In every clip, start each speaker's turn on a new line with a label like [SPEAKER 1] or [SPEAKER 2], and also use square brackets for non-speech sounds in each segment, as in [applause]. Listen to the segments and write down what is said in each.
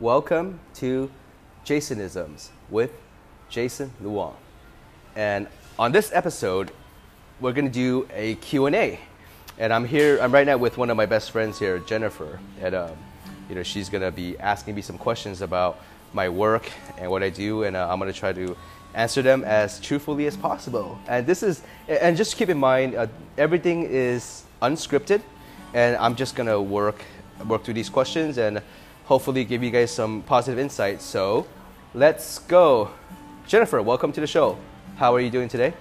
[SPEAKER 1] Welcome to Jasonisms with Jason Luong. And on this episode, we're going to do a Q&A. And I'm here, I'm right now with one of my best friends here, Jennifer. And, um, you know, she's going to be asking me some questions about my work and what I do. And uh, I'm going to try to answer them as truthfully as possible. And this is, and just keep in mind, uh, everything is unscripted. And I'm just going to work, work through these questions and hopefully give you guys some positive insights. So let's go. Jennifer, welcome to the show. How are you doing today?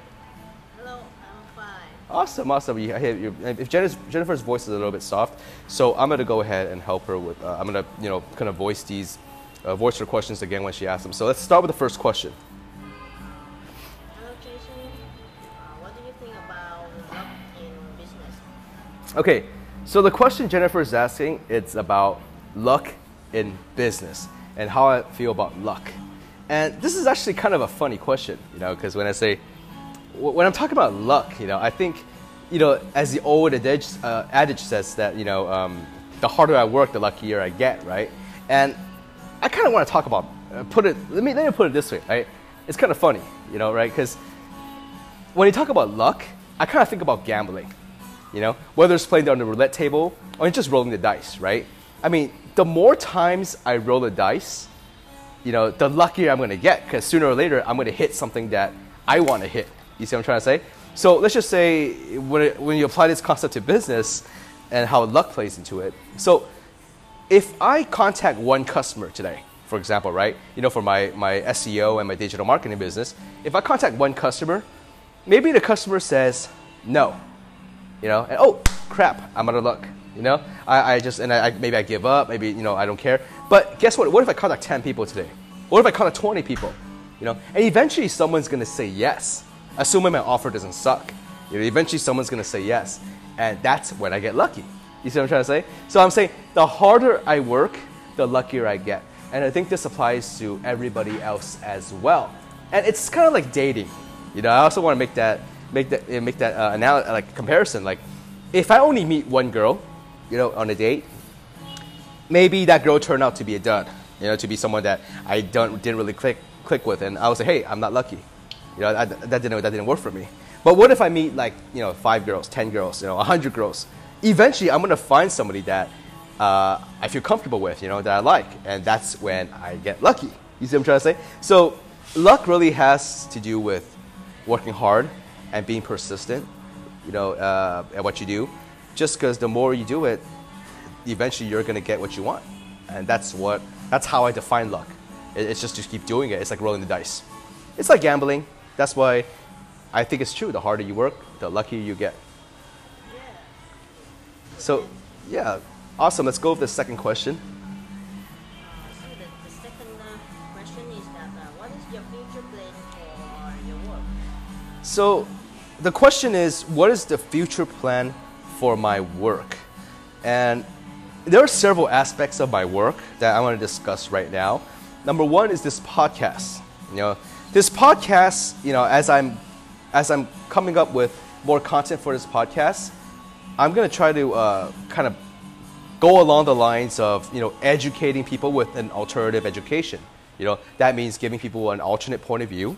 [SPEAKER 2] Hello, I'm fine.
[SPEAKER 1] Awesome, awesome. You, if Jennifer's, Jennifer's voice is a little bit soft, so I'm gonna go ahead and help her with. Uh, I'm gonna, you know, kind of voice these, uh, voice her questions again when she asks them. So let's start with the first question.
[SPEAKER 2] Hello, Jason. Uh, what do you think about luck in business?
[SPEAKER 1] Okay, so the question Jennifer is asking, it's about luck in business and how I feel about luck. And this is actually kind of a funny question, you know, because when I say, when I'm talking about luck, you know, I think, you know, as the old adage, uh, adage says that, you know, um, the harder I work, the luckier I get, right? And I kind of want to talk about, uh, put it, let me, let me put it this way, right? It's kind of funny, you know, right? Because when you talk about luck, I kind of think about gambling, you know, whether it's playing on the roulette table or just rolling the dice, right? I mean, the more times I roll a dice, you know, the luckier I'm going to get because sooner or later I'm going to hit something that I want to hit. You see what I'm trying to say? So let's just say when, it, when you apply this concept to business and how luck plays into it. So if I contact one customer today, for example, right? You know, for my, my SEO and my digital marketing business, if I contact one customer, maybe the customer says no, you know, and oh crap, I'm out of luck. You know, I, I just and I, maybe I give up. Maybe you know I don't care. But guess what? What if I contact ten people today? What if I contact twenty people? You know, and eventually someone's gonna say yes, assuming my offer doesn't suck. You know, eventually someone's gonna say yes, and that's when I get lucky. You see what I'm trying to say? So I'm saying the harder I work, the luckier I get, and I think this applies to everybody else as well. And it's kind of like dating. You know, I also want to make that make that make that uh, anal- like comparison. Like, if I only meet one girl you know, on a date, maybe that girl turned out to be a dud, you know, to be someone that I don't, didn't really click, click with. And I would say, hey, I'm not lucky. You know, that, that, didn't, that didn't work for me. But what if I meet like, you know, five girls, 10 girls, you know, 100 girls? Eventually, I'm going to find somebody that uh, I feel comfortable with, you know, that I like. And that's when I get lucky. You see what I'm trying to say? So luck really has to do with working hard and being persistent, you know, uh, at what you do just because the more you do it, eventually you're going to get what you want. And that's what, that's how I define luck. It's just to keep doing it. It's like rolling the dice. It's like gambling. That's why I think it's true. The harder you work, the luckier you get.
[SPEAKER 2] Yeah.
[SPEAKER 1] So, yeah, awesome. Let's go with the second question.
[SPEAKER 2] So the, the second uh, question is that uh, what is your future plan for your work?
[SPEAKER 1] So, the question is what is the future plan for my work. And there are several aspects of my work that I want to discuss right now. Number one is this podcast. You know, this podcast, you know, as I'm as I'm coming up with more content for this podcast, I'm going to try to uh, kind of go along the lines of you know educating people with an alternative education. You know, that means giving people an alternate point of view,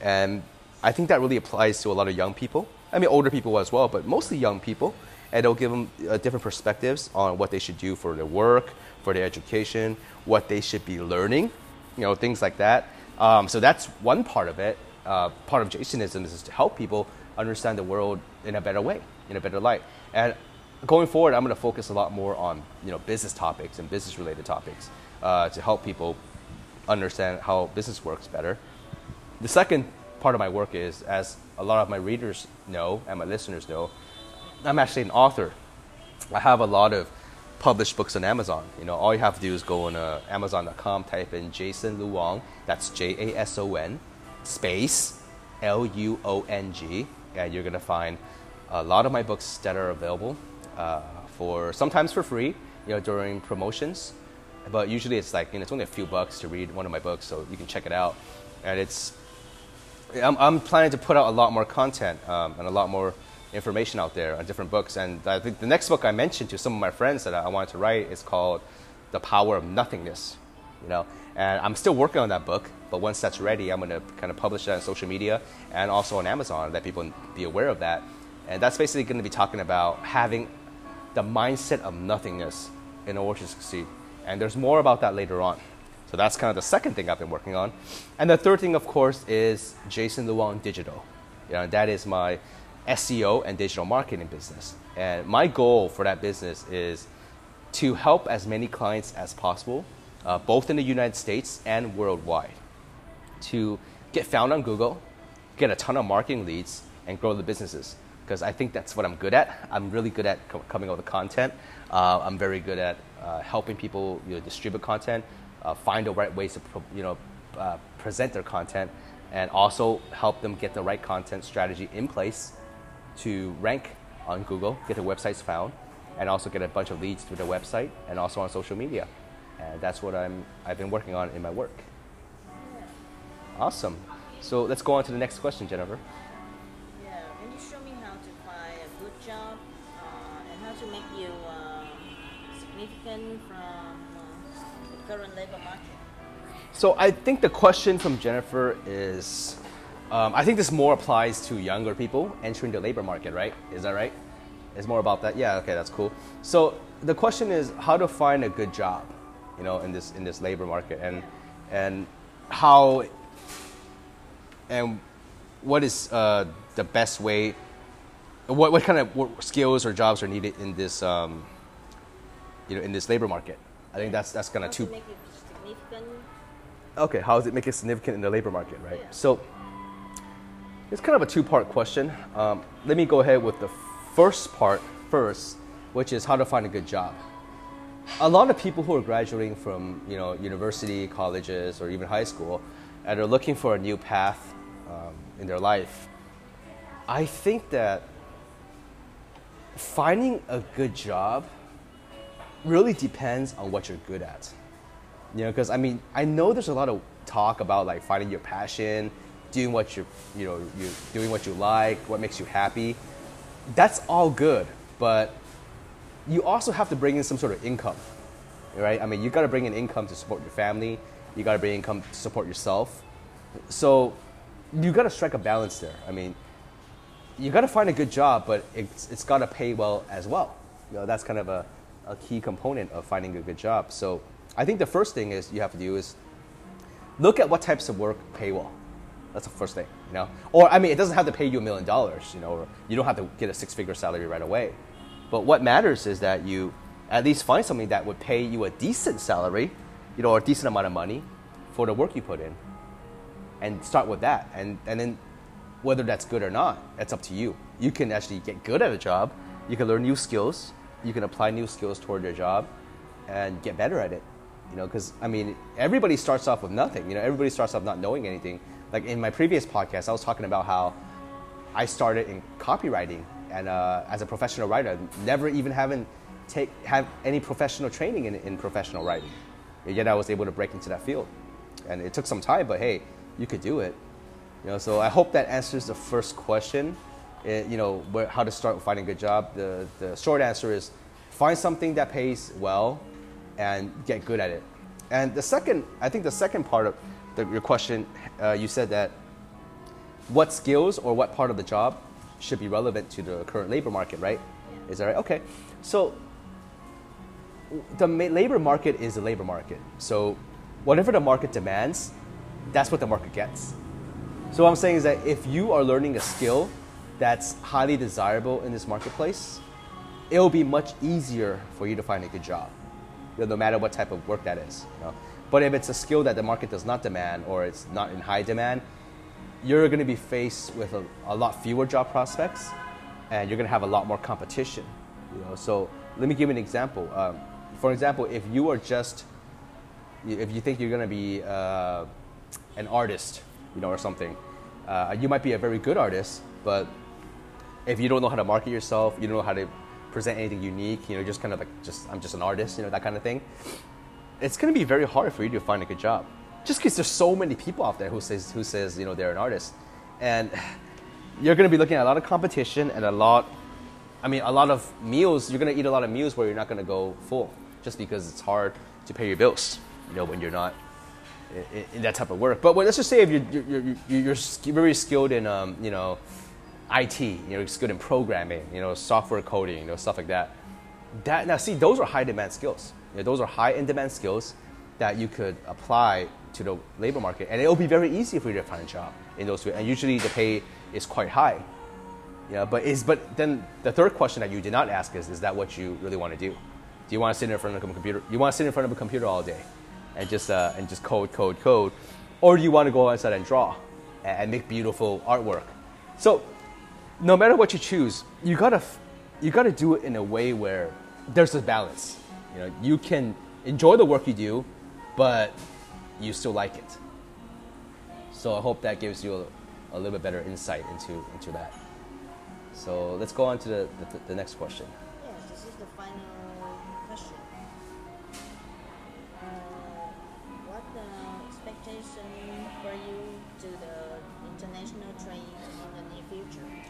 [SPEAKER 1] and I think that really applies to a lot of young people. I mean, older people as well, but mostly young people and it'll give them uh, different perspectives on what they should do for their work, for their education, what they should be learning, you know, things like that. Um, so that's one part of it. Uh, part of Jasonism is to help people understand the world in a better way, in a better light. And going forward, I'm going to focus a lot more on you know business topics and business related topics uh, to help people understand how business works better. The second part of my work is, as a lot of my readers know and my listeners know, I'm actually an author. I have a lot of published books on Amazon. You know, all you have to do is go on uh, Amazon.com, type in Jason Luong. That's J A S O N space L U O N G, and you're gonna find a lot of my books that are available uh, for sometimes for free. You know, during promotions, but usually it's like you know it's only a few bucks to read one of my books, so you can check it out. And it's I'm, I'm planning to put out a lot more content um, and a lot more information out there on different books. And I think the next book I mentioned to some of my friends that I wanted to write is called The Power of Nothingness. you know. And I'm still working on that book, but once that's ready, I'm going to kind of publish that on social media and also on Amazon, let people be aware of that. And that's basically going to be talking about having the mindset of nothingness in order to succeed. And there's more about that later on. So that's kind of the second thing I've been working on. And the third thing, of course, is Jason Luong Digital. You know, that is my SEO and digital marketing business. And my goal for that business is to help as many clients as possible, uh, both in the United States and worldwide, to get found on Google, get a ton of marketing leads, and grow the businesses. Because I think that's what I'm good at. I'm really good at co- coming up with content. Uh, I'm very good at uh, helping people you know, distribute content, uh, find the right ways to pro- you know, uh, present their content, and also help them get the right content strategy in place to rank on Google, get their websites found, and also get a bunch of leads through their website and also on social media. And that's what I'm, I've been working on in my work. Awesome. So let's go on to the next question, Jennifer.
[SPEAKER 2] Yeah, can you show me how to find a good job uh, and how to make you uh, significant from uh, the current labor market?
[SPEAKER 1] So I think the question from Jennifer is, um, I think this more applies to younger people entering the labor market, right? Is that right? It's more about that. Yeah. Okay, that's cool. So the question is how to find a good job, you know, in this in this labor market, and and how and what is uh, the best way? What what kind of what skills or jobs are needed in this um, you know in this labor market? I think that's that's kind of
[SPEAKER 2] to
[SPEAKER 1] two.
[SPEAKER 2] make you significant?
[SPEAKER 1] Okay, how does it make it significant in the labor market, right?
[SPEAKER 2] Yeah.
[SPEAKER 1] So it's kind of a two-part question. Um, let me go ahead with the first part first, which is how to find a good job. A lot of people who are graduating from you know university, colleges, or even high school, and are looking for a new path um, in their life, I think that finding a good job really depends on what you're good at. You know, because I mean, I know there's a lot of talk about like finding your passion, doing what you you know you doing what you like, what makes you happy. That's all good, but you also have to bring in some sort of income, right? I mean, you got to bring in income to support your family. You got to bring income to support yourself. So you got to strike a balance there. I mean, you got to find a good job, but it's, it's got to pay well as well. You know, that's kind of a, a key component of finding a good job. So I think the first thing is you have to do is look at what types of work pay well. That's the first thing, you know. Or I mean, it doesn't have to pay you a million dollars, you know. Or you don't have to get a six-figure salary right away. But what matters is that you at least find something that would pay you a decent salary, you know, or a decent amount of money for the work you put in, and start with that. And and then whether that's good or not, that's up to you. You can actually get good at a job. You can learn new skills. You can apply new skills toward your job, and get better at it. You know, because I mean, everybody starts off with nothing. You know, everybody starts off not knowing anything. Like in my previous podcast, I was talking about how I started in copywriting and uh, as a professional writer, never even having take have any professional training in, in professional writing. Yet I was able to break into that field, and it took some time. But hey, you could do it. You know, so I hope that answers the first question. eh, you know, where, how to start finding a good job. The the short answer is find something that pays well, and get good at it. And the second, I think the second part of the, your question, uh, you said that what skills or what part of the job should be relevant to the current labor market, right? Is that right? Okay. So the labor market is the labor market. So whatever the market demands, that's what the market gets. So what I'm saying is that if you are learning a skill that's highly desirable in this marketplace, it will be much easier for you to find a good job, no matter what type of work that is. you know. But if it's a skill that the market does not demand or it's not in high demand, you're going to be faced with a, a lot fewer job prospects, and you're going to have a lot more competition. You know, so let me give you an example. Um, for example, if you are just, if you think you're going to be uh, an artist, you know, or something, uh, you might be a very good artist, but if you don't know how to market yourself, you don't know how to present anything unique, you know, just kind of like just I'm just an artist, you know, that kind of thing. It's to be very hard for you to find a good job, just because there's so many people out there who says who says you know they're an artist, and you're to be looking at a lot of competition and a lot. I mean, a lot of meals. You're to eat a lot of meals where you're not to go full, just because it's hard to pay your bills. you know, when you're not in, in that type of work. But let's just say if you're, you're, you're, you're very skilled in, um, you know, IT, you know, skilled in programming, you know, software coding, you know, stuff like that. That now, see, those are high demand skills. You know, those are high in demand skills that you could apply to the labor market, and it'll be very easy for you to find a job in those fields. And usually, the pay is quite high. Yeah, but is but then the third question that you did not ask is: Is that what you really want to do? Do you want to sit in front of a computer? You want to sit in front of a computer all day, and just uh, and just code, code, code, or do you want to go outside and draw and make beautiful artwork? So, no matter what you choose, you gotta you gotta do it in a way where there's a balance. You know, you can enjoy the work you do, but you still like it. So I hope that gives you a, a little bit better insight into into that. So let's go on to the, the, the next question.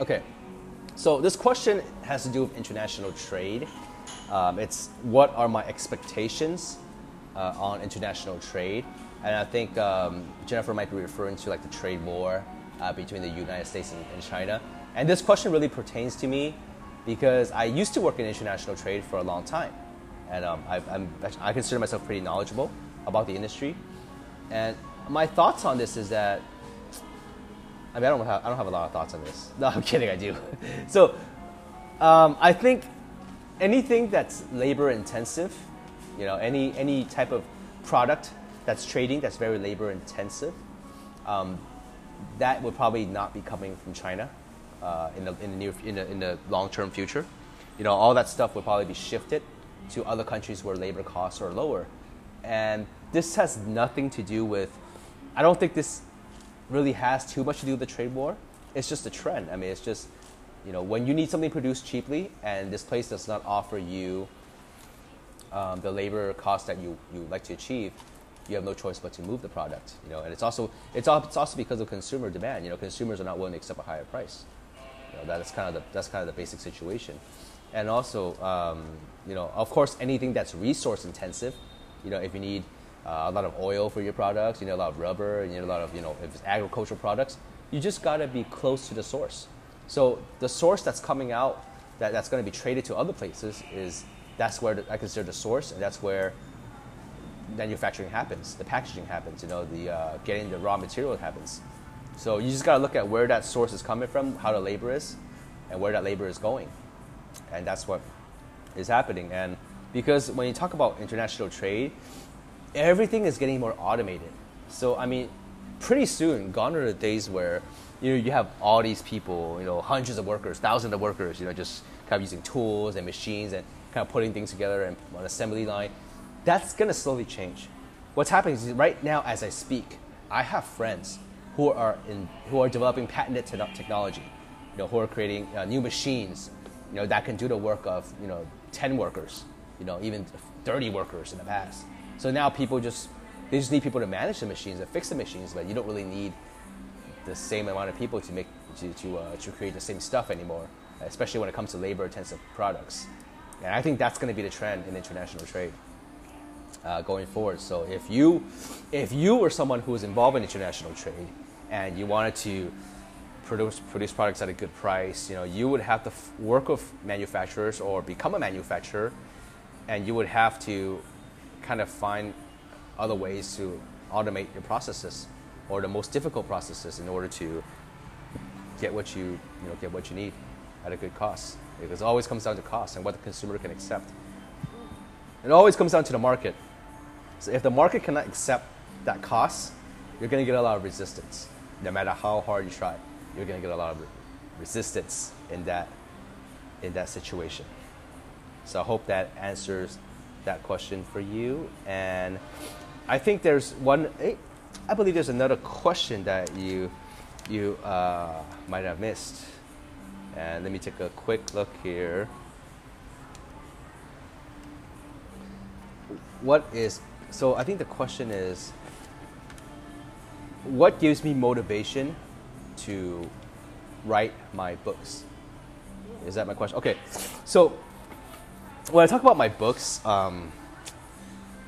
[SPEAKER 1] Okay, so this question has to do with international trade. Um, it's what are my expectations uh, on international trade? And I think um, Jennifer might be referring to like the trade war uh, between the United States and, and China. And this question really pertains to me because I used to work in international trade for a long time. And um, I, I'm, I consider myself pretty knowledgeable about the industry. And my thoughts on this is that, I mean, I don't have, I don't have a lot of thoughts on this. [laughs] No, I'm kidding, I do. [laughs] so um, I think anything that's labor intensive, you know, any, any type of product that's trading that's very labor intensive, um, that would probably not be coming from China uh, in the in the near in the, in the long term future. You know, all that stuff would probably be shifted to other countries where labor costs are lower, and this has nothing to do with. I don't think this really has too much to do with the trade war. It's just a trend. I mean, it's just you know when you need something produced cheaply and this place does not offer you um, the labor cost that you you like to achieve, you have no choice but to move the product. You know, and it's also it's, also because of consumer demand. You know, consumers are not willing to accept a higher price. You know, that's kind of the that's kind of the basic situation. And also, um, you know, of course, anything that's resource intensive. You know, if you need uh, a lot of oil for your products, you need a lot of rubber, you need a lot of you know, if it's agricultural products, you just gotta be close to the source. So the source that's coming out that, that's going to be traded to other places is that's where the, I consider the source, and that's where manufacturing happens, the packaging happens, you know, the uh, getting the raw material happens. So you just got to look at where that source is coming from, how the labor is, and where that labor is going, and that's what is happening. And because when you talk about international trade, everything is getting more automated. So I mean, pretty soon, gone are the days where you know you have all these people, you know, hundreds of workers, thousands of workers, you know, just kind of using tools and machines and kind of putting things together and on assembly line that's going to slowly change. What's happening is right now, as I speak, I have friends who are in who are developing patented te- technology, you know, who are creating uh, new machines, you know, that can do the work of you know 10 workers, you know, even 30 workers in the past. So now people just they just need people to manage the machines and fix the machines, but you don't really need the same amount of people to make to to, uh, to create the same stuff anymore, especially when it comes to labor-intensive products. And I think that's going to be the trend in international trade uh, going forward. So if you if you were someone who was involved in international trade and you wanted to produce produce products at a good price, you know, you would have to f- work with manufacturers or become a manufacturer, and you would have to kind of find other ways to automate your processes or the most difficult processes in order to get what you you know get what you need at a good cost. Because it always comes down to cost and what the consumer can accept. It always comes down to the market. So if the market cannot accept that cost, you're going to get a lot of resistance. No matter how hard you try, you're going to get a lot of resistance in that in that situation. So I hope that answers that question for you. And I think there's one. Eh, I believe there's another question that you you uh, might have missed. And let me take a quick look here. What is so I think the question is what gives me motivation to write my books? Is that my question? Okay. So when I talk about my books, um,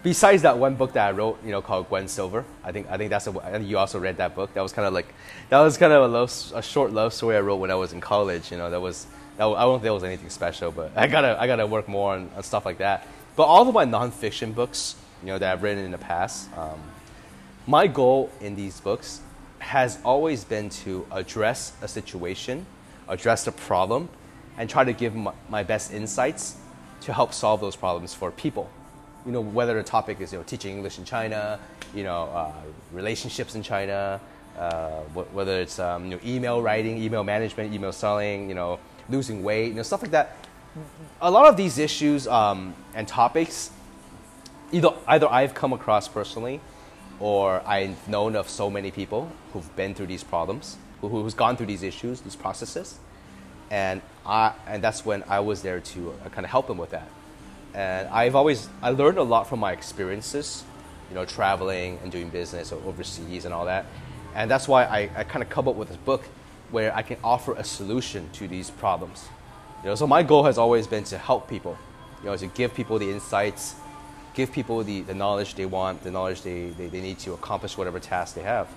[SPEAKER 1] besides that one book that I wrote, you know, called Gwen Silver, I think I think that's a, you also read that book. That was kind of like that was kind of a love, a short love story I wrote when I was in college. You know, that was that, I don't think it was anything special, but I gotta I gotta work more on, on stuff like that. But all of my nonfiction books, you know, that I've written in the past, um, my goal in these books has always been to address a situation, address a problem, and try to give my, my best insights to help solve those problems for people you know, whether the topic is you know teaching English in China, you know, uh, relationships in China, uh, whether it's um, you know, email writing, email management, email selling, you know, losing weight, you know, stuff like that. A lot of these issues um, and topics, either either I've come across personally, or I've known of so many people who've been through these problems, who, who's gone through these issues, these processes, and I and that's when I was there to uh, kind of help him with that and I've always I learned a lot from my experiences, you know, traveling and doing business overseas and all that, and that's why I, I kind of come up with this book where I can offer a solution to these problems. You know, so my goal has always been to help people, you know, to give people the insights, give people the, the knowledge they want, the knowledge they, they, they need to accomplish whatever task they have.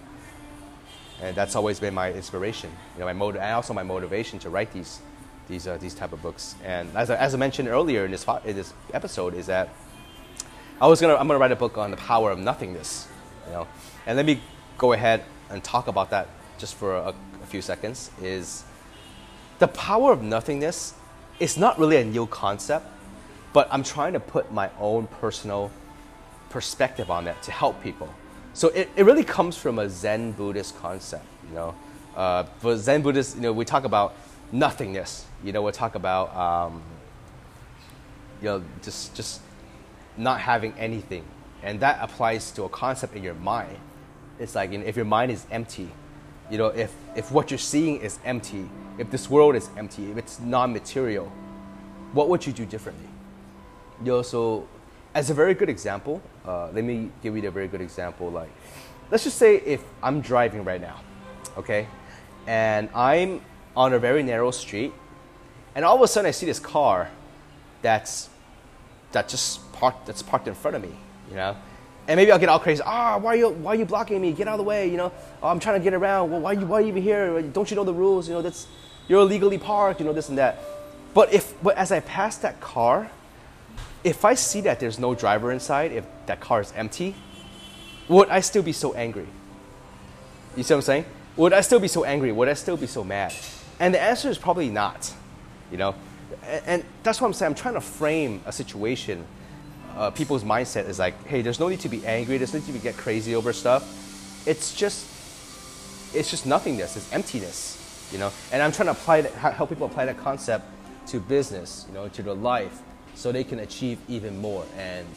[SPEAKER 1] And that's always been my inspiration, you know, my motive, and also my motivation to write these these uh, these type of books. And as I, as I mentioned earlier in this in this episode, is that I was gonna I'm gonna write a book on the power of nothingness, you know. And let me go ahead and talk about that just for a, a few seconds. Is the power of nothingness is not really a new concept, but I'm trying to put my own personal perspective on that to help people. So it, it really comes from a Zen Buddhist concept, you know. Uh, for Zen Buddhists, you know, we talk about nothingness. You know, we'll talk about um, you know just just not having anything, and that applies to a concept in your mind. It's like if your mind is empty, you know, if if what you're seeing is empty, if this world is empty, if it's non-material, what would you do differently? You know, so as a very good example, uh, let me give you a very good example. Like, let's just say if I'm driving right now, okay, and I'm on a very narrow street, and all of a sudden I see this car that's that just parked that's parked in front of me, you know. And maybe I'll get all crazy. Ah, why are you why are you blocking me? Get out of the way, you know. Oh, I'm trying to get around. Well, why are you why are you even here? Don't you know the rules? You know that's you're illegally parked. You know this and that. But if but as I pass that car, if I see that there's no driver inside, if that car is empty, would I still be so angry? You see what I'm saying? Would I still be so angry? Would I still be so mad? And the answer is probably not, you know. And, that's what I'm saying. I'm trying to frame a situation. Uh, people's mindset is like, hey, there's no need to be angry. There's no need to get crazy over stuff. It's just, it's just nothingness. It's emptiness, you know. And I'm trying to apply that, help people apply that concept to business, you know, to their life, so they can achieve even more. And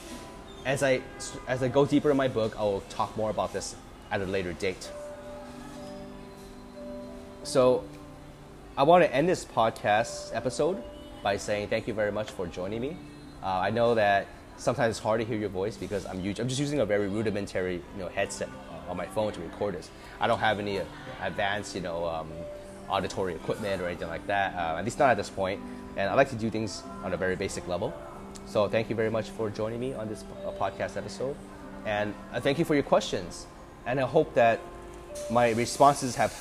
[SPEAKER 1] as I as I go deeper in my book, I will talk more about this at a later date. So I want to end this podcast episode by saying thank you very much for joining me. Uh, I know that sometimes it's hard to hear your voice because I'm, huge. I'm just using a very rudimentary you know, headset on my phone to record this. I don't have any uh, advanced you know, um, auditory equipment or anything like that, uh, at least not at this point. And I like to do things on a very basic level. So thank you very much for joining me on this uh, podcast episode. And thank you for your questions. And I hope that my responses have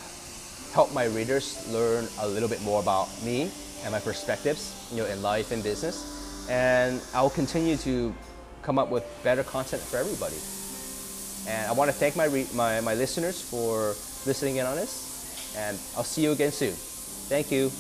[SPEAKER 1] helped my readers learn a little bit more about me and my perspectives, you know, in life and business. And I'll continue to come up with better content for everybody. And I want to thank my, re- my, my listeners for listening in on this. And I'll see you again soon. Thank you.